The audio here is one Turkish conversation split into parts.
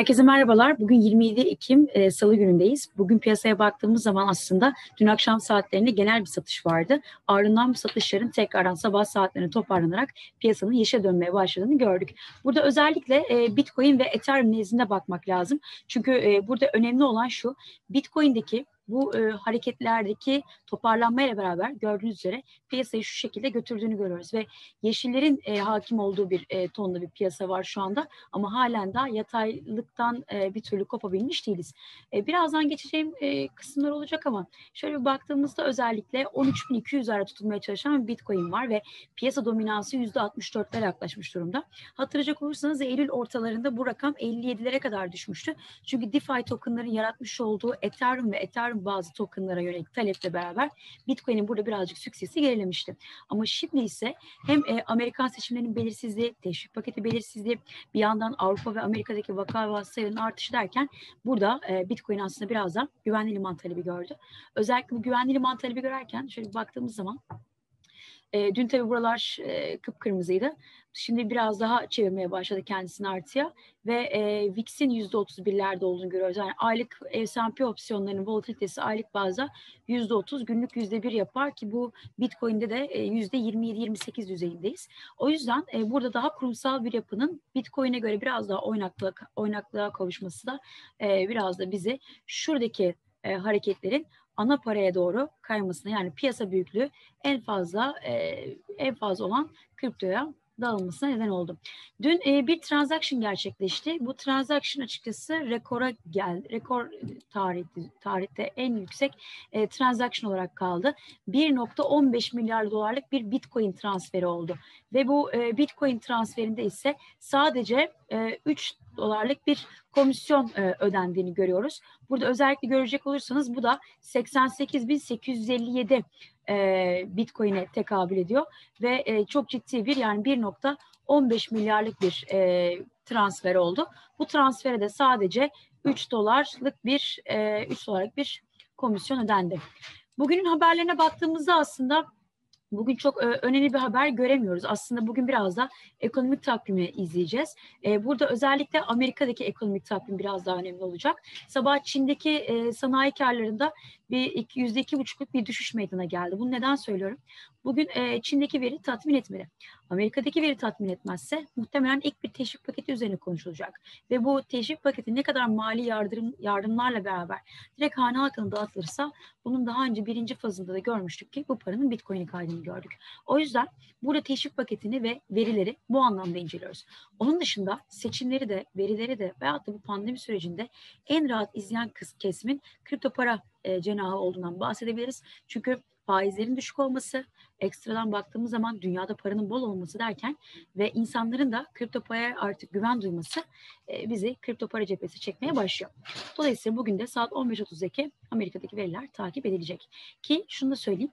Herkese merhabalar. Bugün 27 Ekim e, Salı günündeyiz. Bugün piyasaya baktığımız zaman aslında dün akşam saatlerinde genel bir satış vardı. Ardından bu satışların tekrardan sabah saatlerine toparlanarak piyasanın yeşe dönmeye başladığını gördük. Burada özellikle e, Bitcoin ve Ethereum nezdinde bakmak lazım. Çünkü e, burada önemli olan şu, Bitcoin'deki bu e, hareketlerdeki toparlanmayla beraber gördüğünüz üzere piyasayı şu şekilde götürdüğünü görüyoruz ve yeşillerin e, hakim olduğu bir e, tonda bir piyasa var şu anda ama halen daha yataylıktan e, bir türlü kopabilmiş değiliz. E, birazdan geçeceğim e, kısımlar olacak ama şöyle bir baktığımızda özellikle 13.200 ara tutulmaya çalışan bir Bitcoin var ve piyasa dominansı %64'lere yaklaşmış durumda. Hatırlayacak olursanız Eylül ortalarında bu rakam 57'lere kadar düşmüştü. Çünkü DeFi tokenların yaratmış olduğu Ethereum ve Ethereum bazı tokenlara yönelik taleple beraber Bitcoin'in burada birazcık süksesi gerilemişti. Ama şimdi ise hem e, Amerikan seçimlerinin belirsizliği, teşvik paketi belirsizliği, bir yandan Avrupa ve Amerika'daki vaka ve sayının artışı derken burada e, Bitcoin aslında biraz da güvenli liman talebi gördü. Özellikle güvenli liman talebi görerken şöyle baktığımız zaman e, dün tabii buralar e, kıpkırmızıydı. Şimdi biraz daha çevirmeye başladı kendisini artıya ve e, VIX'in %31'lerde olduğunu görüyoruz. Yani aylık S&P opsiyonlarının volatilitesi aylık bazda %30, günlük %1 yapar ki bu Bitcoin'de de e, %27-28 düzeyindeyiz. O yüzden e, burada daha kurumsal bir yapının Bitcoin'e göre biraz daha oynaklığa, oynaklığa kavuşması da e, biraz da bizi şuradaki e, hareketlerin ana paraya doğru kaymasına yani piyasa büyüklüğü en fazla e, en fazla olan kriptoya dağılmasına neden oldu. Dün e, bir transaction gerçekleşti. Bu transaction açıkçası rekora geldi. Rekor tarihte, tarihte en yüksek e, transaction olarak kaldı. 1.15 milyar dolarlık bir Bitcoin transferi oldu. Ve bu e, Bitcoin transferinde ise sadece e, 3 dolarlık bir komisyon e, ödendiğini görüyoruz. Burada özellikle görecek olursanız bu da 88.857 e, Bitcoin'e tekabül ediyor ve e, çok ciddi bir yani 1.15 milyarlık bir e, transfer oldu. Bu transfere de sadece 3 dolarlık bir e, 3 dolarlık bir komisyon ödendi. Bugünün haberlerine baktığımızda aslında Bugün çok önemli bir haber göremiyoruz. Aslında bugün biraz da ekonomik takvimi izleyeceğiz. E, burada özellikle Amerika'daki ekonomik takvim biraz daha önemli olacak. Sabah Çin'deki e, sanayi karlarında bir yüzde iki buçukluk bir düşüş meydana geldi. Bunu neden söylüyorum? Bugün e, Çin'deki veri tatmin etmeli. Amerika'daki veri tatmin etmezse muhtemelen ilk bir teşvik paketi üzerine konuşulacak. Ve bu teşvik paketi ne kadar mali yardım, yardımlarla beraber direkt hane halkına dağıtılırsa bunun daha önce birinci fazında da görmüştük ki bu paranın Bitcoin'i kaydını gördük. O yüzden burada teşvik paketini ve verileri bu anlamda inceliyoruz. Onun dışında seçimleri de, verileri de veyahut da bu pandemi sürecinde en rahat izleyen kesimin kripto para e, cenahı olduğundan bahsedebiliriz. Çünkü faizlerin düşük olması, ekstradan baktığımız zaman dünyada paranın bol olması derken ve insanların da kripto paraya artık güven duyması e, bizi kripto para cephesi çekmeye başlıyor. Dolayısıyla bugün de saat 15.30'daki Amerika'daki veriler takip edilecek. Ki şunu da söyleyeyim.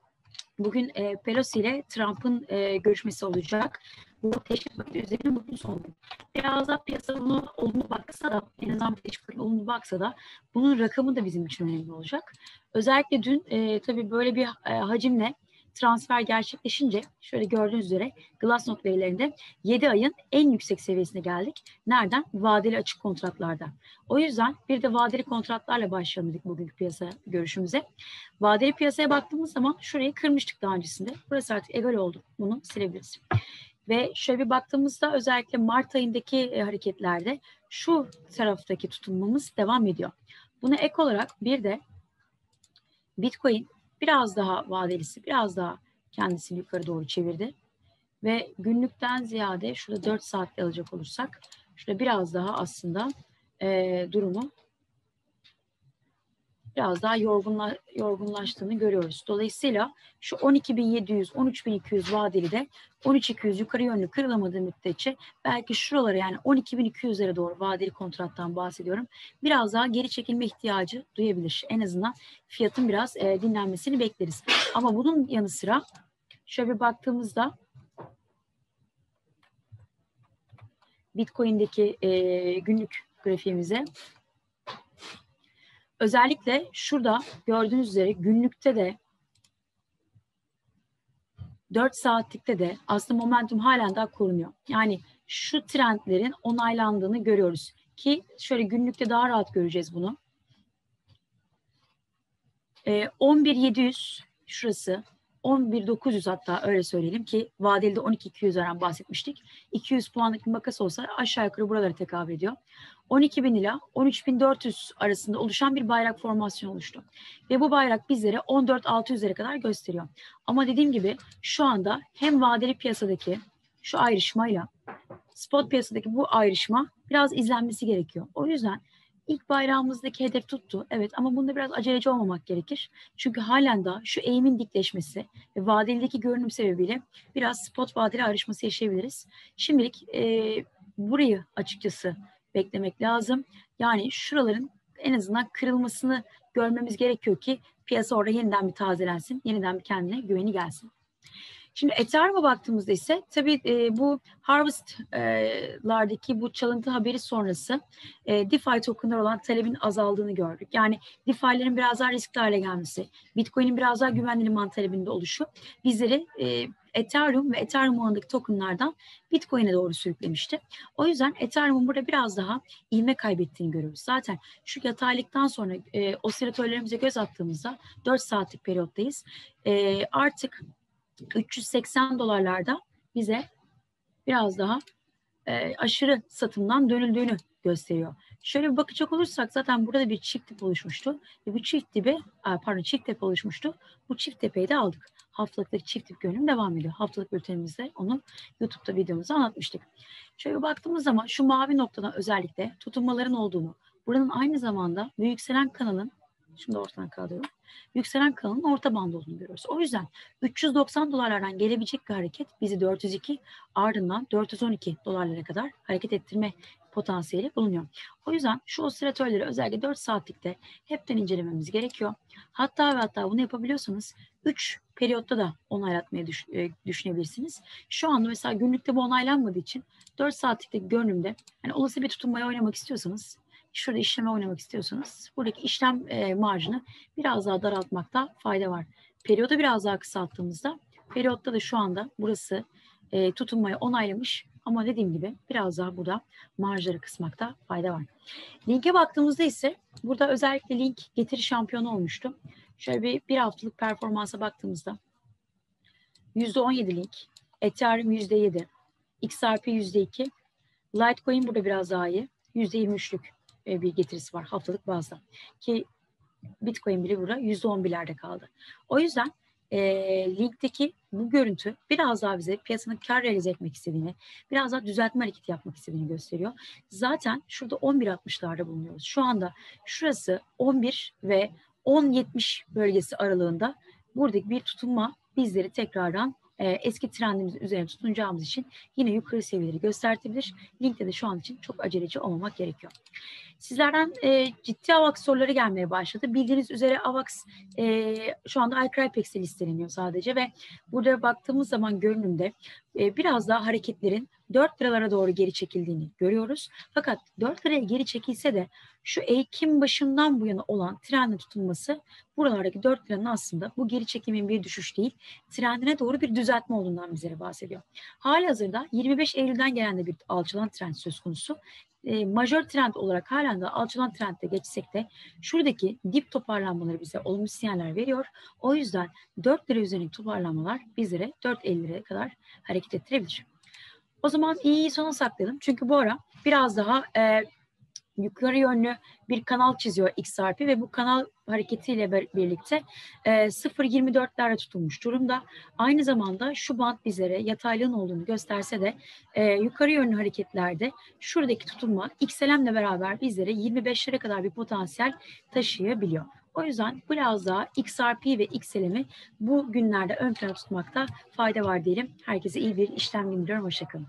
Bugün e, Pelosi ile Trump'ın e, görüşmesi olacak. Bu teşvik üzerine bugün son gün. Biraz da piyasa bunu olumlu baksa da en azından teşvik olumlu baksa da bunun rakamı da bizim için önemli olacak. Özellikle dün e, tabii böyle bir e, hacimle transfer gerçekleşince şöyle gördüğünüz üzere Glassnode verilerinde 7 ayın en yüksek seviyesine geldik. Nereden? Vadeli açık kontratlarda. O yüzden bir de vadeli kontratlarla başlayalım dedik bugünkü piyasa görüşümüze. Vadeli piyasaya baktığımız zaman şurayı kırmıştık daha öncesinde. Burası artık egal oldu. Bunu silebiliriz. Ve şöyle bir baktığımızda özellikle Mart ayındaki e, hareketlerde şu taraftaki tutunmamız devam ediyor. Buna ek olarak bir de Bitcoin biraz daha vadelisi, biraz daha kendisini yukarı doğru çevirdi. Ve günlükten ziyade şurada 4 saatte alacak olursak şurada biraz daha aslında e, durumu biraz daha yorgunla, yorgunlaştığını görüyoruz. Dolayısıyla şu 12.700, 13.200 vadeli de 13.200 yukarı yönlü kırılamadığı müddetçe belki şuralara yani 12.200'lere doğru vadeli kontrattan bahsediyorum. Biraz daha geri çekilme ihtiyacı duyabilir. En azından fiyatın biraz e, dinlenmesini bekleriz. Ama bunun yanı sıra şöyle bir baktığımızda Bitcoin'deki e, günlük grafiğimize Özellikle şurada gördüğünüz üzere günlükte de 4 saatlikte de aslında momentum halen daha korunuyor. Yani şu trendlerin onaylandığını görüyoruz. ki şöyle günlükte daha rahat göreceğiz bunu. E, 11700 şurası 11900 hatta öyle söyleyelim ki vadeli 12200'den bahsetmiştik. 200 puanlık bir makas olsa aşağı yukarı buralara tekabül ediyor. 12.000 ila 13.400 arasında oluşan bir bayrak formasyonu oluştu. Ve bu bayrak bizlere 14.600'lere kadar gösteriyor. Ama dediğim gibi şu anda hem vadeli piyasadaki şu ayrışmayla spot piyasadaki bu ayrışma biraz izlenmesi gerekiyor. O yüzden ilk bayrağımızdaki hedef tuttu. Evet ama bunda biraz aceleci olmamak gerekir. Çünkü halen daha şu eğimin dikleşmesi ve vadelideki görünüm sebebiyle biraz spot vadeli ayrışması yaşayabiliriz. Şimdilik e, burayı açıkçası beklemek lazım. Yani şuraların en azından kırılmasını görmemiz gerekiyor ki piyasa orada yeniden bir tazelensin, yeniden bir kendine güveni gelsin. Şimdi Ethereum'a baktığımızda ise tabii e, bu Harvest'lardaki bu çalıntı haberi sonrası e, DeFi tokenlar olan talebin azaldığını gördük. Yani DeFi'lerin biraz daha riskli hale gelmesi, Bitcoin'in biraz daha güvenli liman talebinde oluşu bizleri e, Ethereum ve Ethereum ağındaki tokenlardan Bitcoin'e doğru sürüklemişti. O yüzden Ethereum'un burada biraz daha ilme kaybettiğini görüyoruz. Zaten şu yataylıktan sonra e, osilatörlerimize göz attığımızda 4 saatlik periyottayız. E, artık 380 dolarlarda bize biraz daha e, aşırı satımdan dönüldüğünü gösteriyor. Şöyle bir bakacak olursak zaten burada bir çift tip oluşmuştu. Ve bu çift tipi, pardon çift tepe oluşmuştu. Bu çift tepeyi de aldık. Haftalıktaki çift tip görünüm devam ediyor. Haftalık bültenimizde onu YouTube'da videomuzda anlatmıştık. Şöyle baktığımız zaman şu mavi noktadan özellikle tutunmaların olduğunu, buranın aynı zamanda ve yükselen kanalın Şimdi ortadan kaldırıyorum. Yükselen kanalın orta bandı olduğunu görüyoruz. O yüzden 390 dolarlardan gelebilecek bir hareket bizi 402 ardından 412 dolarlara kadar hareket ettirme potansiyeli bulunuyor. O yüzden şu osilatörleri özellikle 4 saatlikte hepten incelememiz gerekiyor. Hatta ve hatta bunu yapabiliyorsanız 3 periyotta da onaylatmayı e, düşünebilirsiniz. Şu anda mesela günlükte bu onaylanmadığı için 4 saatlikte görünümde yani olası bir tutunmaya oynamak istiyorsanız şurada işleme oynamak istiyorsanız buradaki işlem e, marjını biraz daha daraltmakta fayda var. Periyodu biraz daha kısalttığımızda periyotta da şu anda burası e, tutunmayı onaylamış ama dediğim gibi biraz daha burada marjları kısmakta fayda var. Linke baktığımızda ise burada özellikle link getiri şampiyonu olmuştu. Şöyle bir, bir haftalık performansa baktığımızda %17 link, Ethereum %7, XRP %2, Litecoin burada biraz daha iyi. %23'lük e, bir getirisi var haftalık bazda. Ki Bitcoin bile burada %11'lerde kaldı. O yüzden e, linkteki bu görüntü biraz daha bize piyasanın kar realize etmek istediğini, biraz daha düzeltme hareketi yapmak istediğini gösteriyor. Zaten şurada 11.60'larda bulunuyoruz. Şu anda şurası 11 ve 10.70 bölgesi aralığında buradaki bir tutunma bizleri tekrardan e, eski trendimizin üzerine tutunacağımız için yine yukarı seviyeleri göstertebilir. Linkte de şu an için çok aceleci olmamak gerekiyor. Sizlerden e, ciddi AVAX soruları gelmeye başladı. Bildiğiniz üzere AVAX e, şu anda iCrypex'e listeleniyor sadece ve burada baktığımız zaman görünümde e, biraz daha hareketlerin 4 liralara doğru geri çekildiğini görüyoruz. Fakat 4 liraya geri çekilse de şu Ekim başından bu yana olan trendin tutulması buralardaki 4 liranın aslında bu geri çekimin bir düşüş değil, trendine doğru bir düzeltme olduğundan bizlere bahsediyor. Hali hazırda 25 Eylül'den gelen de bir alçalan trend söz konusu e, majör trend olarak halen de alçalan trendde geçsek de şuradaki dip toparlanmaları bize olumlu sinyaller veriyor. O yüzden 4 lira üzerindeki toparlanmalar bizlere 4.50 liraya kadar hareket ettirebilir. O zaman iyi sona saklayalım. Çünkü bu ara biraz daha e, yukarı yönlü bir kanal çiziyor XRP ve bu kanal hareketiyle birlikte e, 0.24'lerde tutulmuş durumda. Aynı zamanda şu band bizlere yataylığın olduğunu gösterse de e, yukarı yönlü hareketlerde şuradaki tutunma XLM'le beraber bizlere 25'lere kadar bir potansiyel taşıyabiliyor. O yüzden biraz daha XRP ve XLM'i bu günlerde ön plana tutmakta fayda var diyelim. Herkese iyi bir işlem günü diliyorum. Hoşçakalın.